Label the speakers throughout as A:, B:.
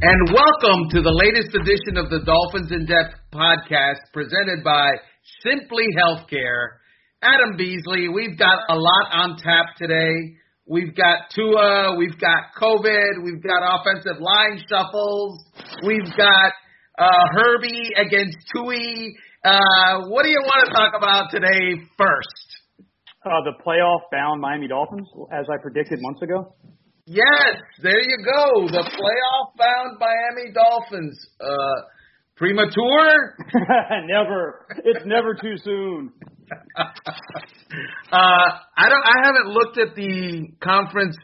A: And welcome to the latest edition of the Dolphins in Depth podcast presented by Simply Healthcare. Adam Beasley, we've got a lot on tap today. We've got Tua, we've got COVID, we've got offensive line shuffles, we've got uh, Herbie against Tua. Uh, what do you want to talk about today first?
B: Uh, the playoff bound Miami Dolphins, as I predicted months ago.
A: Yes, there you go. The playoff bound Miami Dolphins. Uh, premature?
B: never. It's never too soon.
A: uh, I don't. I haven't looked at the conference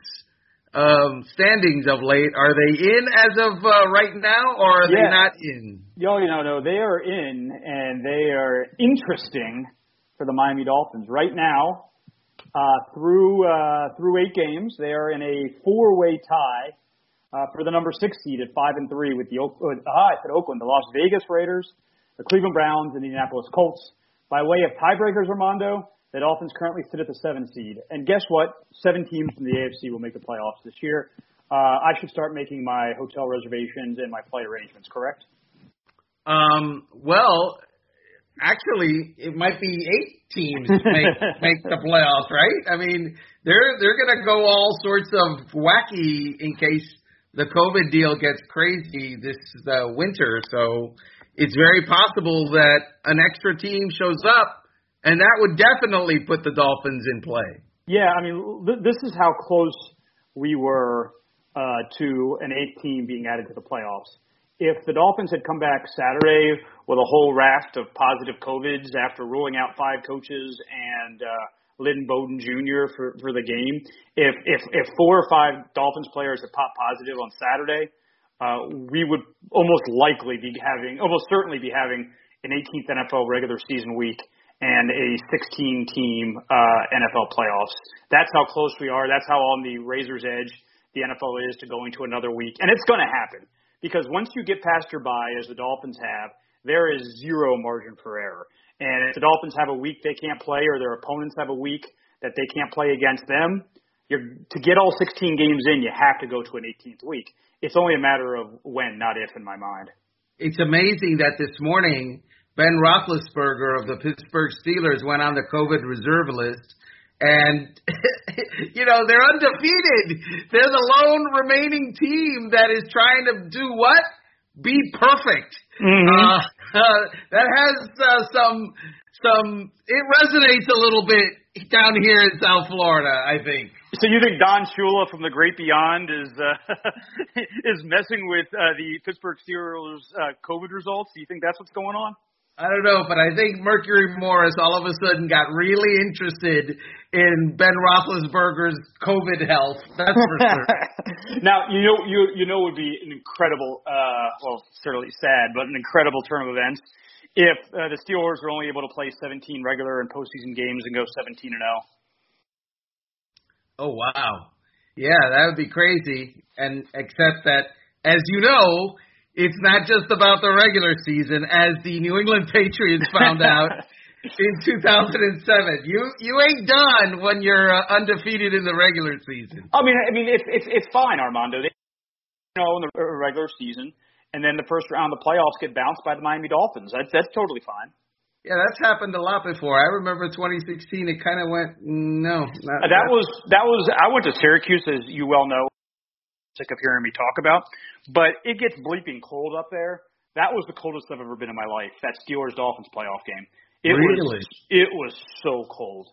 A: um, standings of late. Are they in as of uh, right now, or are yeah. they not in?
B: Yo, you know, no, they are in, and they are interesting for the Miami Dolphins right now. Uh, through uh, through eight games, they are in a four-way tie uh, for the number six seed at five and three with the uh, I said Oakland, the Las Vegas Raiders, the Cleveland Browns, and the Indianapolis Colts. By way of tiebreakers, Armando, the Dolphins currently sit at the seven seed. And guess what? Seven teams from the AFC will make the playoffs this year. Uh, I should start making my hotel reservations and my flight arrangements. Correct?
A: Um, well, actually, it might be eight teams make make the playoffs, right? I mean, they're they're going to go all sorts of wacky in case the COVID deal gets crazy this uh, winter. So it's very possible that an extra team shows up, and that would definitely put the Dolphins in play.
B: Yeah, I mean, th- this is how close we were uh, to an eighth team being added to the playoffs if the Dolphins had come back Saturday with a whole raft of positive COVIDs after ruling out five coaches and uh, Lynn Bowden Jr. for for the game, if if if four or five Dolphins players had popped positive on Saturday, uh, we would almost likely be having, almost certainly be having an 18th NFL regular season week and a 16 team uh, NFL playoffs. That's how close we are. That's how on the razor's edge the NFL is to going to another week, and it's going to happen because once you get past your bye, as the Dolphins have, there is zero margin for error. And if the Dolphins have a week they can't play, or their opponents have a week that they can't play against them, you're, to get all 16 games in, you have to go to an 18th week. It's only a matter of when, not if, in my mind.
A: It's amazing that this morning Ben Roethlisberger of the Pittsburgh Steelers went on the COVID reserve list and you know they're undefeated. They're the lone remaining team that is trying to do what? Be perfect.
B: Mm-hmm.
A: Uh, uh, that has uh, some some. It resonates a little bit down here in South Florida. I think.
B: So you think Don Shula from the Great Beyond is uh, is messing with uh, the Pittsburgh Steelers uh, COVID results? Do you think that's what's going on?
A: I don't know, but I think Mercury Morris all of a sudden got really interested in Ben Roethlisberger's COVID health. That's for sure.
B: now you know you you know would be an incredible, uh, well, certainly sad, but an incredible turn of events if uh, the Steelers were only able to play 17 regular and postseason games and go 17 and
A: 0. Oh wow, yeah, that would be crazy. And except that, as you know, it's not just about the regular season, as the New England Patriots found out in 2007. You you ain't done when you're uh, undefeated in the regular season.
B: I mean, I mean, it's it's it's fine, Armando. They you know in the regular season, and then the first round of the playoffs get bounced by the Miami Dolphins. That's that's totally fine.
A: Yeah, that's happened a lot before. I remember 2016. It kind of went no. Not,
B: that was that was. I went to Syracuse, as you well know sick of hearing me talk about. But it gets bleeping cold up there. That was the coldest I've ever been in my life. That Steelers Dolphins playoff game. It
A: really?
B: Was, it was so cold.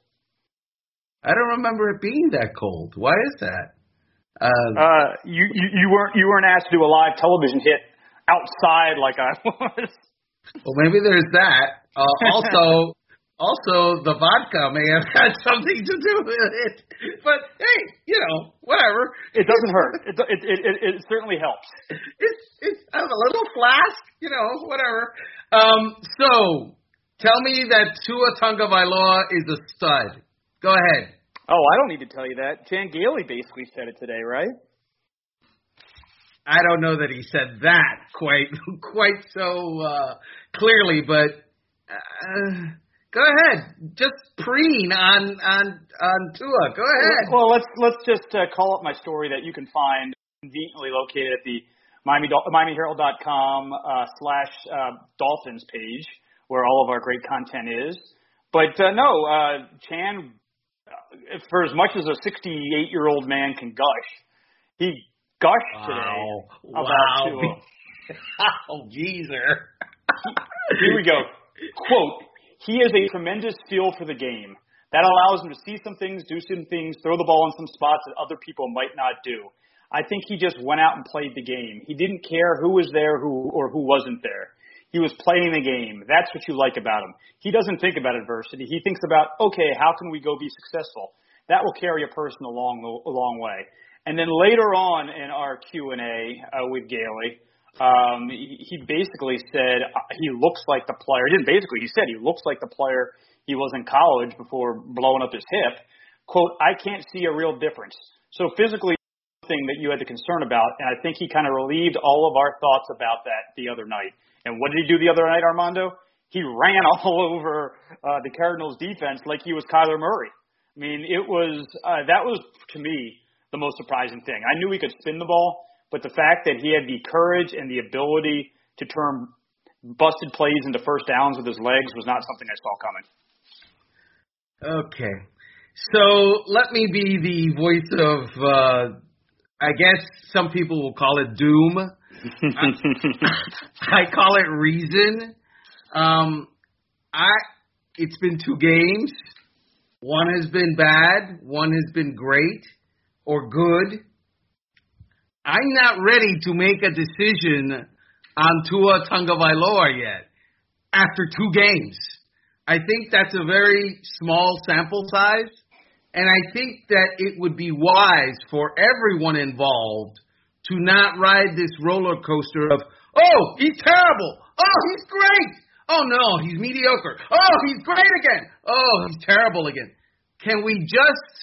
A: I don't remember it being that cold. Why is that?
B: Um, uh, you, you you weren't you weren't asked to do a live television hit outside like I was.
A: Well, maybe there's that. Uh, also, also, the vodka may have had something to do with it. But hey, you know, whatever.
B: It doesn't hurt. It it it, it, it certainly helps.
A: It's it's a little flask, you know, whatever. Um, so tell me that Tua Tagovailoa is a stud. Go ahead.
B: Oh, I don't need to tell you that. Chan Gailey basically said it today, right?
A: I don't know that he said that quite quite so uh, clearly, but. Uh, Go ahead, just preen on on on Tua. Go ahead.
B: Well, let's let's just uh, call up my story that you can find conveniently located at the Miami, MiamiHerald.com uh, slash uh, Dolphins page where all of our great content is. But uh, no, uh, Chan, uh, for as much as a 68 year old man can gush, he gushed
A: wow.
B: today
A: wow.
B: about Tua.
A: oh, geezer.
B: Here we go. Quote, he has a tremendous feel for the game. That allows him to see some things, do some things, throw the ball in some spots that other people might not do. I think he just went out and played the game. He didn't care who was there who or who wasn't there. He was playing the game. That's what you like about him. He doesn't think about adversity. He thinks about, okay, how can we go be successful? That will carry a person a long, a long way. And then later on in our Q and A uh, with Gailey, um, he, basically said uh, he looks like the player. He didn't basically. He said he looks like the player he was in college before blowing up his hip. Quote, I can't see a real difference. So physically, thing that you had to concern about, and I think he kind of relieved all of our thoughts about that the other night. And what did he do the other night, Armando? He ran all over uh, the Cardinals defense like he was Kyler Murray. I mean, it was uh, that was to me the most surprising thing. I knew he could spin the ball, but the fact that he had the courage and the ability to turn busted plays into first downs with his legs was not something I saw
A: coming. Okay. So let me be the voice of, uh, I guess some people will call it doom. I, I call it reason. Um, I it's been two games. One has been bad. One has been great or good. I'm not ready to make a decision on Tua Tagovailoa yet after two games. I think that's a very small sample size, and I think that it would be wise for everyone involved to not ride this roller coaster of, oh, he's terrible. Oh, he's great. Oh, no, he's mediocre. Oh, he's great again. Oh, he's terrible again. Can we just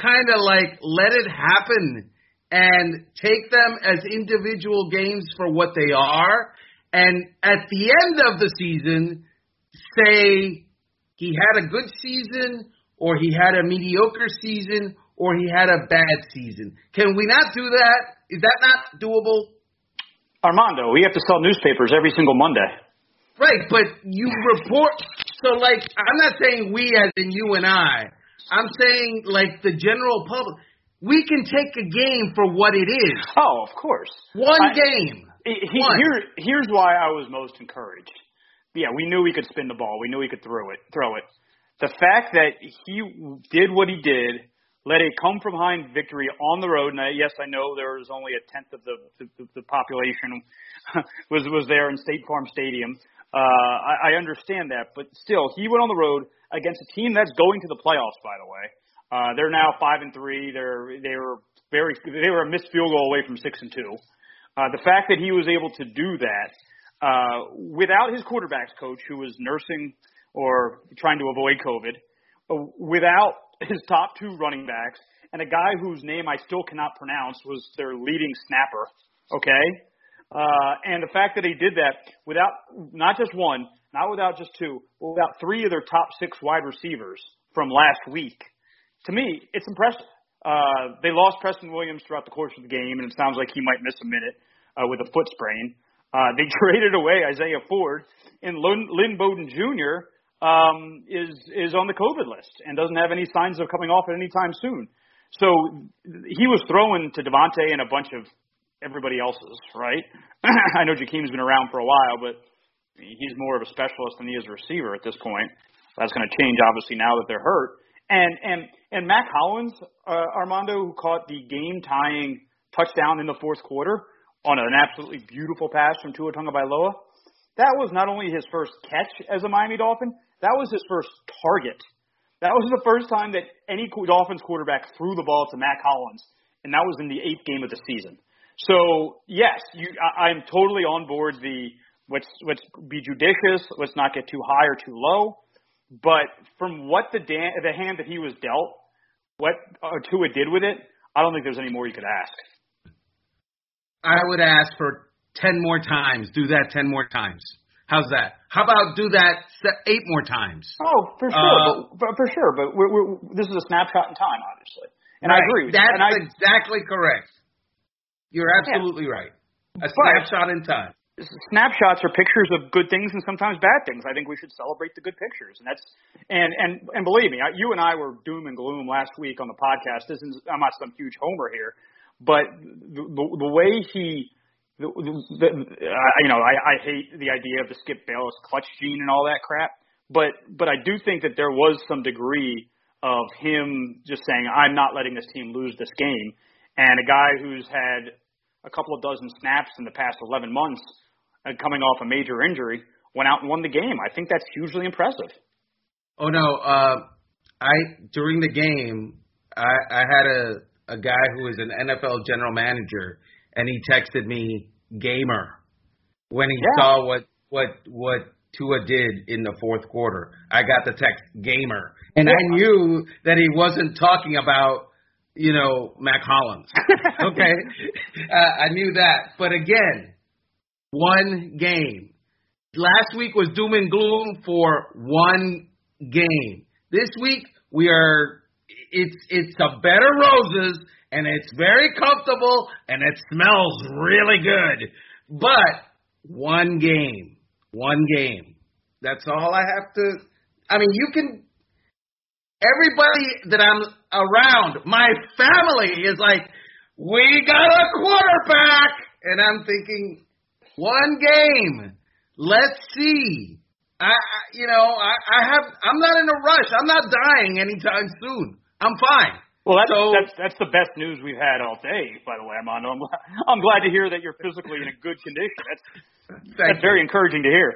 A: kind of like let it happen and take them as individual games for what they are? And at the end of the season, say he had a good season or he had a mediocre season or he had a bad season. Can we not do that? Is that not doable?
B: Armando, we have to sell newspapers every single Monday.
A: Right, but you report. So, like, I'm not saying we as in you and I. I'm saying, like, the general public. We can take a game for what it is.
B: Oh, of course.
A: One I, game.
B: He, One. Here, here's why I was most encouraged. Yeah, we knew he could spin the ball. We knew he could throw it. Throw it. The fact that he did what he did led a come from behind victory on the road. And I, yes, I know there was only a tenth of the the, the population was was there in State Farm Stadium. Uh, I, I understand that, but still, he went on the road against a team that's going to the playoffs. By the way, uh, they're now five and three. They're they were very they were a missed field goal away from six and two. Uh, the fact that he was able to do that uh, without his quarterbacks coach, who was nursing or trying to avoid COVID, uh, without his top two running backs, and a guy whose name I still cannot pronounce was their leading snapper. Okay, uh, and the fact that he did that without not just one, not without just two, but without three of their top six wide receivers from last week, to me, it's impressive. Uh, they lost Preston Williams throughout the course of the game, and it sounds like he might miss a minute uh, with a foot sprain. Uh, they traded away Isaiah Ford, and Lynn, Lynn Bowden Jr um, is is on the COVID list and doesn't have any signs of coming off at any time soon. So he was throwing to DeVante and a bunch of everybody else's, right? I know Jakeem's been around for a while, but he's more of a specialist than he is a receiver at this point. That's going to change obviously now that they're hurt. And and and Mack Hollins, uh, Armando, who caught the game tying touchdown in the fourth quarter on an absolutely beautiful pass from Tua Tagovailoa. That was not only his first catch as a Miami Dolphin, that was his first target. That was the first time that any Dolphins quarterback threw the ball to Mack Hollins, and that was in the eighth game of the season. So yes, you, I, I'm totally on board. The let's let's be judicious. Let's not get too high or too low. But from what the dan- the hand that he was dealt, what uh, Tua did with it, I don't think there's any more you could ask.
A: I would ask for ten more times. Do that ten more times. How's that? How about do that eight more times?
B: Oh, for sure, uh, but, for sure. But we're, we're, this is a snapshot in time, obviously, and right. I agree.
A: That's
B: I,
A: exactly correct. You're absolutely
B: yeah.
A: right. A snapshot in time.
B: Snapshots are pictures of good things and sometimes bad things. I think we should celebrate the good pictures, and that's and and and believe me, you and I were doom and gloom last week on the podcast. This is I'm not some huge homer here, but the the, way he the, the, uh, you know I, I hate the idea of the Skip Bayless clutch gene and all that crap, but but I do think that there was some degree of him just saying I'm not letting this team lose this game, and a guy who's had a couple of dozen snaps in the past 11 months, coming off a major injury, went out and won the game. I think that's hugely impressive.
A: Oh no, uh, I during the game, I, I had a a guy who is an NFL general manager, and he texted me gamer when he yeah. saw what what what Tua did in the fourth quarter. I got the text gamer, and yeah. I knew that he wasn't talking about you know, Mack Hollins. okay, uh, I knew that. But again, one game. Last week was doom and gloom for one game. This week we are. It's it's a bed of roses and it's very comfortable and it smells really good. But one game, one game. That's all I have to. I mean, you can everybody that I'm around, my family is like, we got a quarterback. And I'm thinking, one game. Let's see. I, you know, I, I have, I'm not in a rush. I'm not dying anytime soon. I'm fine.
B: Well, that's, so, that's that's the best news we've had all day. By the way, Armando, I'm, I'm glad to hear that you're physically in a good condition. That's that's very encouraging to hear.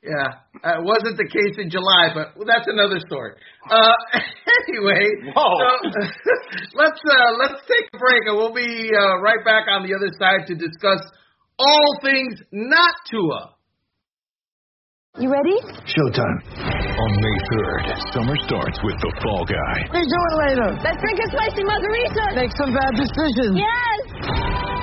A: Yeah, uh, it wasn't the case in July, but that's another story. Uh, anyway, so, let's uh, let's take a break, and we'll be uh, right back on the other side to discuss all things not Tua.
C: You ready?
D: Showtime. On May 3rd, summer starts with The Fall Guy.
C: Let's do it later. Let's drink a spicy margarita.
E: Make some bad decisions.
C: Yes.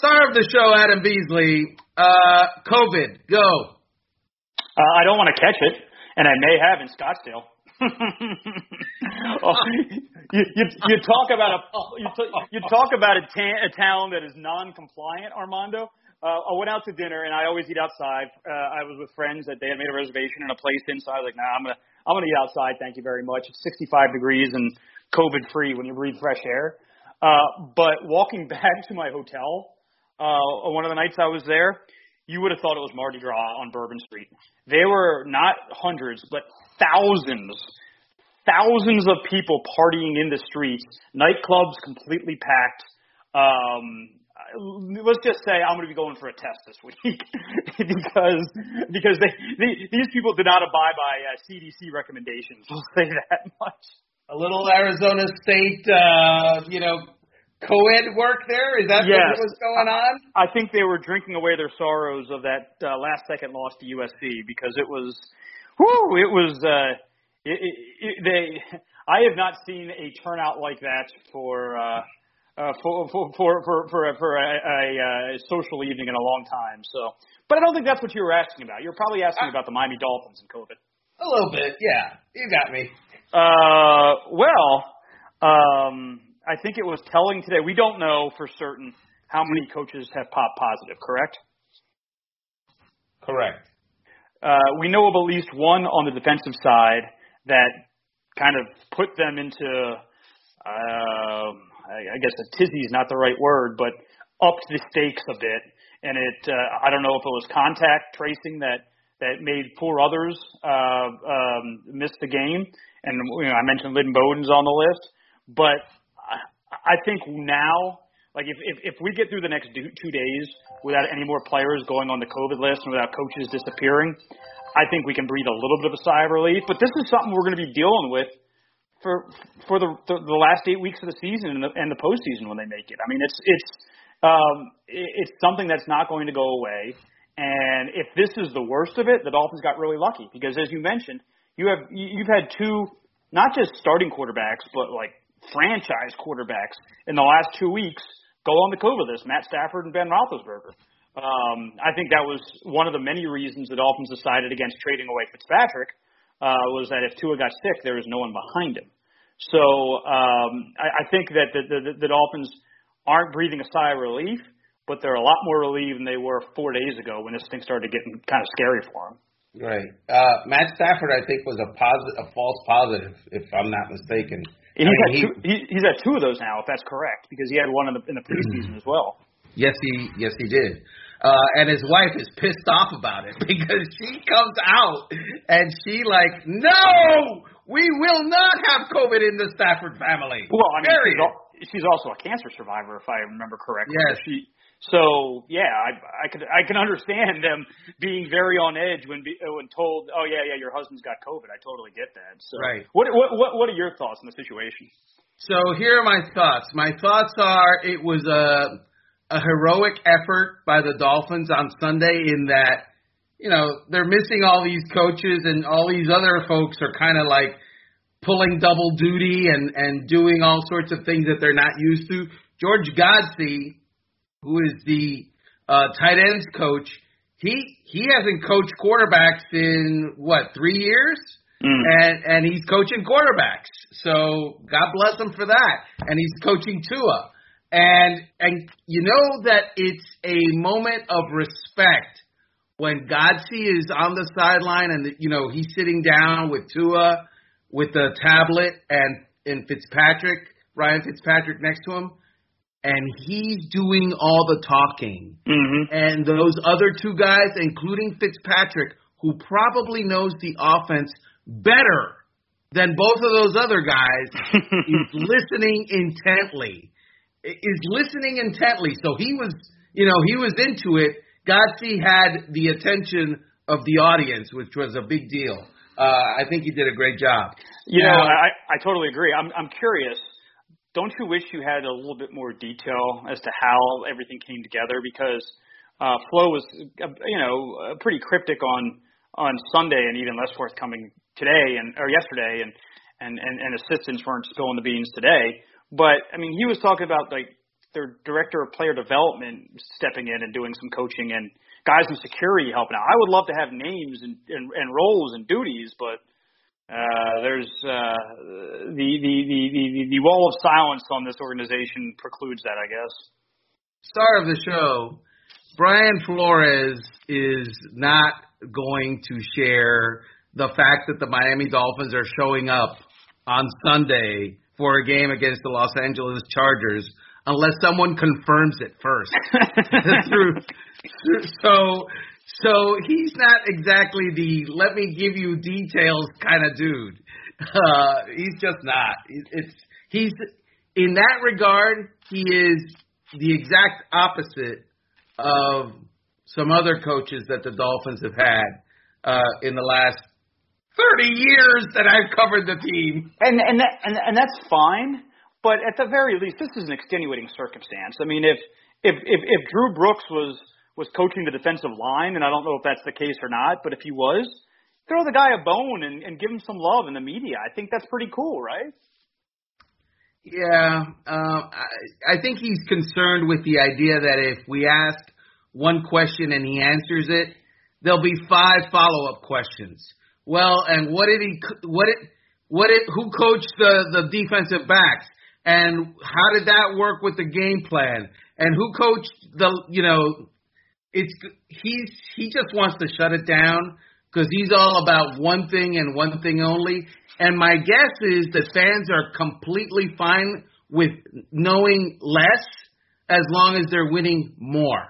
A: Star of the show, Adam Beasley. Uh, COVID, go.
B: Uh, I don't want to catch it, and I may have in Scottsdale. oh, you, you you talk about a you, t- you talk about a, ta- a town that is non-compliant, Armando. Uh, I went out to dinner, and I always eat outside. Uh, I was with friends that they had made a reservation and a place inside. I was like, nah, I'm gonna I'm gonna eat outside. Thank you very much. It's 65 degrees and COVID free when you breathe fresh air. Uh, but walking back to my hotel, uh, one of the nights I was there, you would have thought it was Mardi Gras on Bourbon Street. There were not hundreds, but thousands, thousands of people partying in the streets, nightclubs completely packed. Um, let's just say I'm going to be going for a test this week because because they, they these people did not abide by uh, CDC recommendations. We'll say that much.
A: A little Arizona State, uh, you know, co-ed work there? Is that yes. what was going on?
B: I think they were drinking away their sorrows of that uh, last second loss to USC because it was, whoo, it was. Uh, it, it, it, they, I have not seen a turnout like that for. Uh, uh, for, for for for for a, for a, a, a social evening in a long time. So, but I don't think that's what you were asking about. You're probably asking about the Miami Dolphins and COVID.
A: A little bit, yeah. You got me.
B: Uh, well, um, I think it was telling today. We don't know for certain how many coaches have popped positive, correct?
A: Correct.
B: Uh, we know of at least one on the defensive side that kind of put them into, uh, I guess a tizzy is not the right word, but upped the stakes a bit. And it, uh, I don't know if it was contact tracing that that made four others uh, um, miss the game. And you know, I mentioned Lynn Bowden's on the list, but I, think now, like if, if if we get through the next two days without any more players going on the COVID list and without coaches disappearing, I think we can breathe a little bit of a sigh of relief. But this is something we're going to be dealing with for for the the, the last eight weeks of the season and the, and the postseason when they make it. I mean, it's it's um, it's something that's not going to go away. And if this is the worst of it, the Dolphins got really lucky because, as you mentioned, you have you've had two not just starting quarterbacks, but like franchise quarterbacks in the last two weeks go on the COVID list, Matt Stafford and Ben Roethlisberger. Um, I think that was one of the many reasons the Dolphins decided against trading away Fitzpatrick uh, was that if Tua got sick, there was no one behind him. So um, I, I think that the, the, the Dolphins aren't breathing a sigh of relief, but they're a lot more relieved than they were four days ago when this thing started getting kind of scary for them.
A: Right. Uh, Matt Stafford, I think, was a positive, a false positive, if I'm not mistaken.
B: And he's, I mean, had he, two, he, he's had two of those now, if that's correct, because he had one in the in the preseason as well.
A: Yes, he yes he did. Uh, and his wife is pissed off about it because she comes out and she like, no, we will not have COVID in the Stafford family.
B: Well, I mean, she's, al- she's, also a cancer survivor, if I remember correctly.
A: Yes.
B: She so yeah, I, I could I can understand them being very on edge when be, when told, oh yeah, yeah, your husband's got COVID. I totally get that. So
A: right.
B: What what what what are your thoughts on the situation?
A: So here are my thoughts. My thoughts are it was a a heroic effort by the Dolphins on Sunday in that you know they're missing all these coaches and all these other folks are kind of like pulling double duty and and doing all sorts of things that they're not used to. George Godsey who is the uh, tight ends coach, he he hasn't coached quarterbacks in what three years,
B: mm.
A: and and he's coaching quarterbacks. So God bless him for that. And he's coaching Tua, and and you know that it's a moment of respect when Godsey is on the sideline and you know he's sitting down with Tua with the tablet and and Fitzpatrick Ryan Fitzpatrick next to him and he's doing all the talking.
B: Mm-hmm.
A: And those other two guys, including Fitzpatrick, who probably knows the offense better than both of those other guys, is listening intently. Is listening intently. So he was, you know, he was into it. Godsey had the attention of the audience, which was a big deal. Uh, I think he did a great job.
B: You now, know, I, I totally agree. I'm, I'm curious don't you wish you had a little bit more detail as to how everything came together? Because uh, Flo was, uh, you know, pretty cryptic on on Sunday and even less forthcoming today and or yesterday, and and and, and assistants weren't spilling the beans today. But I mean, he was talking about like their director of player development stepping in and doing some coaching and guys in security helping out. I would love to have names and, and, and roles and duties, but uh, there's uh, the, the, the, the, the wall of silence on this organization precludes that, I guess.
A: Star of the show, Brian Flores is not going to share the fact that the Miami Dolphins are showing up on Sunday for a game against the Los Angeles Chargers unless someone confirms it first. through, so so he's not exactly the let me give you details kind of dude. Uh, he's just not. It's he's in that regard he is the exact opposite of some other coaches that the Dolphins have had uh, in the last 30 years that I've covered the team.
B: And and that, and and that's fine, but at the very least this is an extenuating circumstance. I mean if if if, if Drew Brooks was was coaching the defensive line, and I don't know if that's the case or not, but if he was, throw the guy a bone and, and give him some love in the media. I think that's pretty cool, right?
A: Yeah, uh, I, I think he's concerned with the idea that if we ask one question and he answers it, there'll be five follow-up questions. Well, and what did he? What did? What did? Who coached the the defensive backs? And how did that work with the game plan? And who coached the you know it's he's he just wants to shut it down because he's all about one thing and one thing only. And my guess is that fans are completely fine with knowing less as long as they're winning more.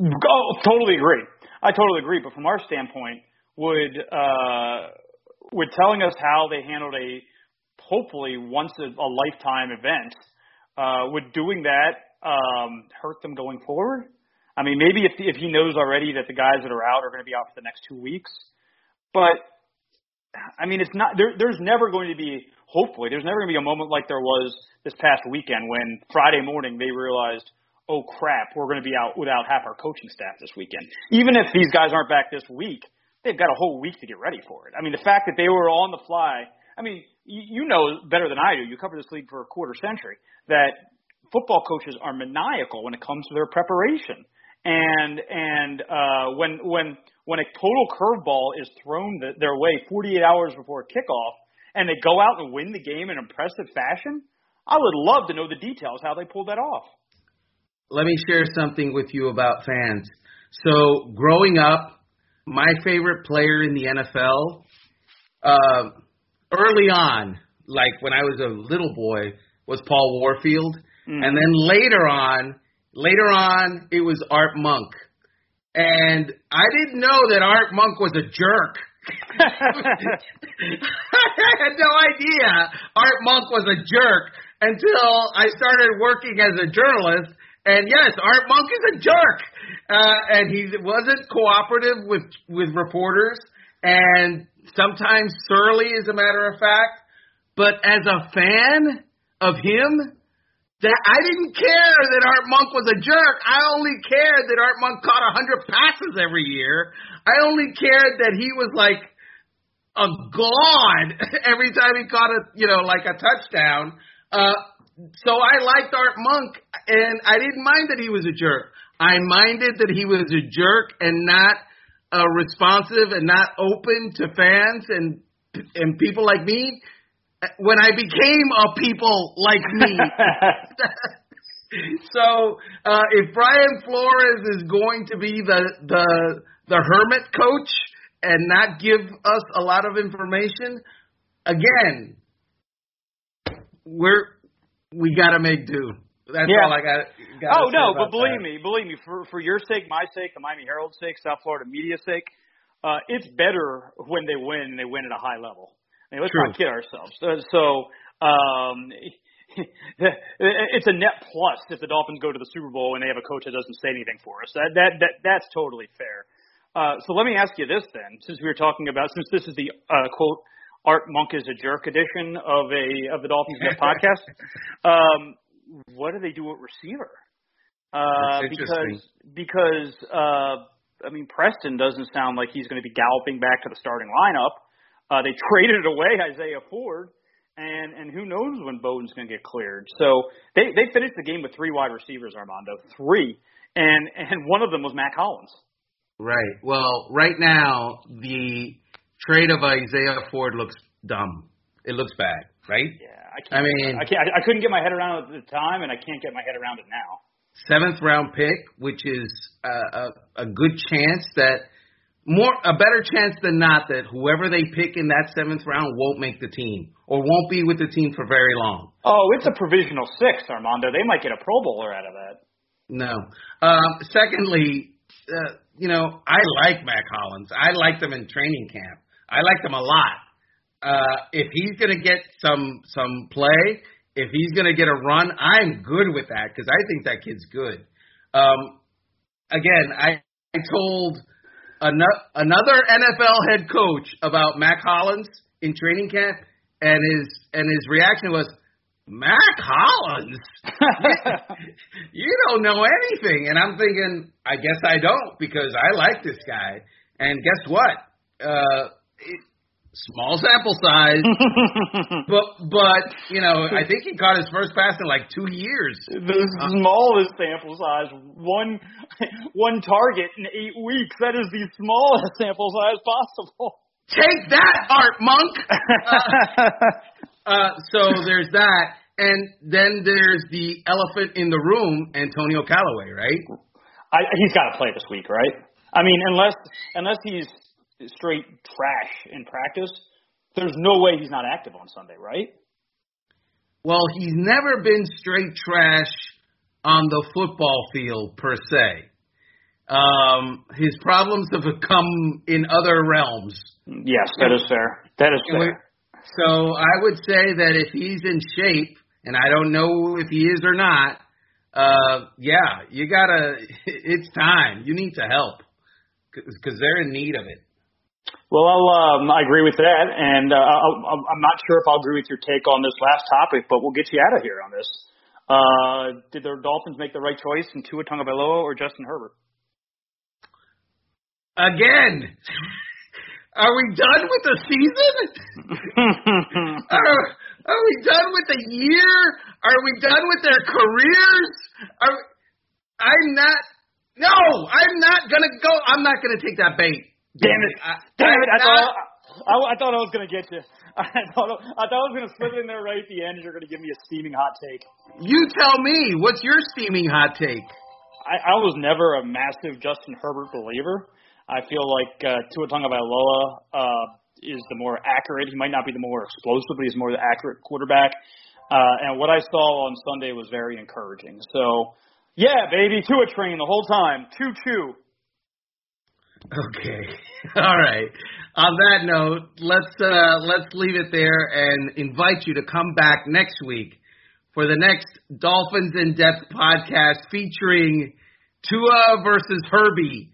B: Oh, totally agree. I totally agree. But from our standpoint, would uh, would telling us how they handled a hopefully once a, a lifetime event, uh, would doing that um, hurt them going forward? I mean, maybe if if he knows already that the guys that are out are going to be out for the next two weeks, but I mean, it's not there. There's never going to be hopefully there's never going to be a moment like there was this past weekend when Friday morning they realized oh crap, we're going to be out without half our coaching staff this weekend. Even if these guys aren't back this week, they've got a whole week to get ready for it. I mean, the fact that they were on the fly, I mean, you, you know better than I do. You cover this league for a quarter century that football coaches are maniacal when it comes to their preparation. And and uh, when when when a total curveball is thrown their way 48 hours before a kickoff, and they go out and win the game in impressive fashion, I would love to know the details how they pulled that off
A: let me share something with you about fans. So, growing up, my favorite player in the NFL, uh, early on, like when I was a little boy, was Paul Warfield, mm-hmm. and then later on, later on, it was Art Monk, and I didn't know that Art Monk was a jerk. I had no idea Art Monk was a jerk until I started working as a journalist and yes, Art Monk is a jerk, uh, and he wasn't cooperative with with reporters, and sometimes surly, as a matter of fact. But as a fan of him, that I didn't care that Art Monk was a jerk. I only cared that Art Monk caught a hundred passes every year. I only cared that he was like a god every time he caught a you know like a touchdown. Uh, so I liked Art Monk, and I didn't mind that he was a jerk. I minded that he was a jerk and not uh, responsive and not open to fans and and people like me. When I became a people like me. so uh, if Brian Flores is going to be the the the hermit coach and not give us a lot of information, again, we're we got to make do. That's
B: yeah.
A: all I got.
B: Oh no, but believe that. me, believe me, for for your sake, my sake, the Miami Herald's sake, South Florida media's sake, uh, it's better when they win and they win at a high level. I mean, let's
A: True.
B: not kid ourselves. Uh, so um, it's a net plus if the Dolphins go to the Super Bowl and they have a coach that doesn't say anything for us. That that that that's totally fair. Uh, so let me ask you this then, since we were talking about, since this is the uh, quote Art Monk is a jerk edition of a of the Dolphins in Depth podcast. Um, what do they do at receiver? Uh, because because uh, I mean Preston doesn't sound like he's going to be galloping back to the starting lineup. Uh, they traded away Isaiah Ford, and and who knows when Bowden's going to get cleared. So they they finished the game with three wide receivers, Armando, three, and and one of them was Mack Hollins.
A: Right. Well, right now the trade of Isaiah Ford looks dumb. It looks bad, right?
B: Yeah, I can't. I mean, I can't. I, couldn't get my head around it at the time, and I can't get my head around it now.
A: Seventh round pick, which is a, a, a good chance that more a better chance than not that whoever they pick in that seventh round won't make the team or won't be with the team for very long.
B: Oh, it's a provisional six, Armando. They might get a Pro Bowler out of that.
A: No. Um, secondly, uh, you know, I like Mack Hollins. I like them in training camp. I like them a lot. Uh, if he's going to get some some play, if he's going to get a run, I'm good with that because I think that kid's good. Um, again, I, I told another NFL head coach about Mack Hollins in training camp, and his and his reaction was, Mack Hollins, you don't know anything. And I'm thinking, I guess I don't because I like this guy. And guess what? Uh, small sample size, but but you know I think he caught his first pass in like two years.
B: The uh, smallest sample size, one one target in eight weeks. That is the smallest sample size possible.
A: Take that, Art Monk. uh, uh, so there's that, and then there's the elephant in the room, Antonio Callaway, right?
B: I, he's got to play this week, right? I mean, unless unless he's straight trash in practice, there's no way he's not active on Sunday, right?
A: Well, he's never been straight trash on the football field per se. Um, his problems have come in other realms.
B: Yes, that is fair. That is fair.
A: So I would say that if he's in shape, and I don't know if he is or not, uh, yeah, you gotta. It's time. You need to help because they're in need of it.
B: Well, I'll, um, I agree with that, and uh, i I'm not sure if I'll agree with your take on this last topic, but we'll get you out of here on this. Uh, did the Dolphins make the right choice in Tua Tagovailoa or Justin Herbert?
A: Again, are we done with the season? are, are we done with the year? Are we done with their careers? Are, I'm not. No, I'm not gonna go. I'm not gonna take that bait.
B: Damn it!
A: I,
B: Damn it! I thought I, I thought I was gonna get you. I thought I thought I was gonna slip it in there right at the end. and You're gonna give me a steaming hot take.
A: You tell me. What's your steaming hot take?
B: I, I was never a massive Justin Herbert believer. I feel like uh, Tua Tagovailoa uh, is the more accurate. He might not be the more explosive, but he's more the accurate quarterback. Uh, and what I saw on Sunday was very encouraging. So, yeah, baby, Tua train the whole time. Choo choo.
A: Okay. All right. On that note, let's uh, let's leave it there and invite you to come back next week for the next Dolphins in Depth podcast featuring Tua versus Herbie.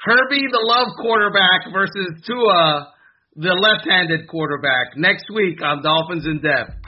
A: Herbie, the love quarterback, versus Tua, the left-handed quarterback. Next week on Dolphins in Depth.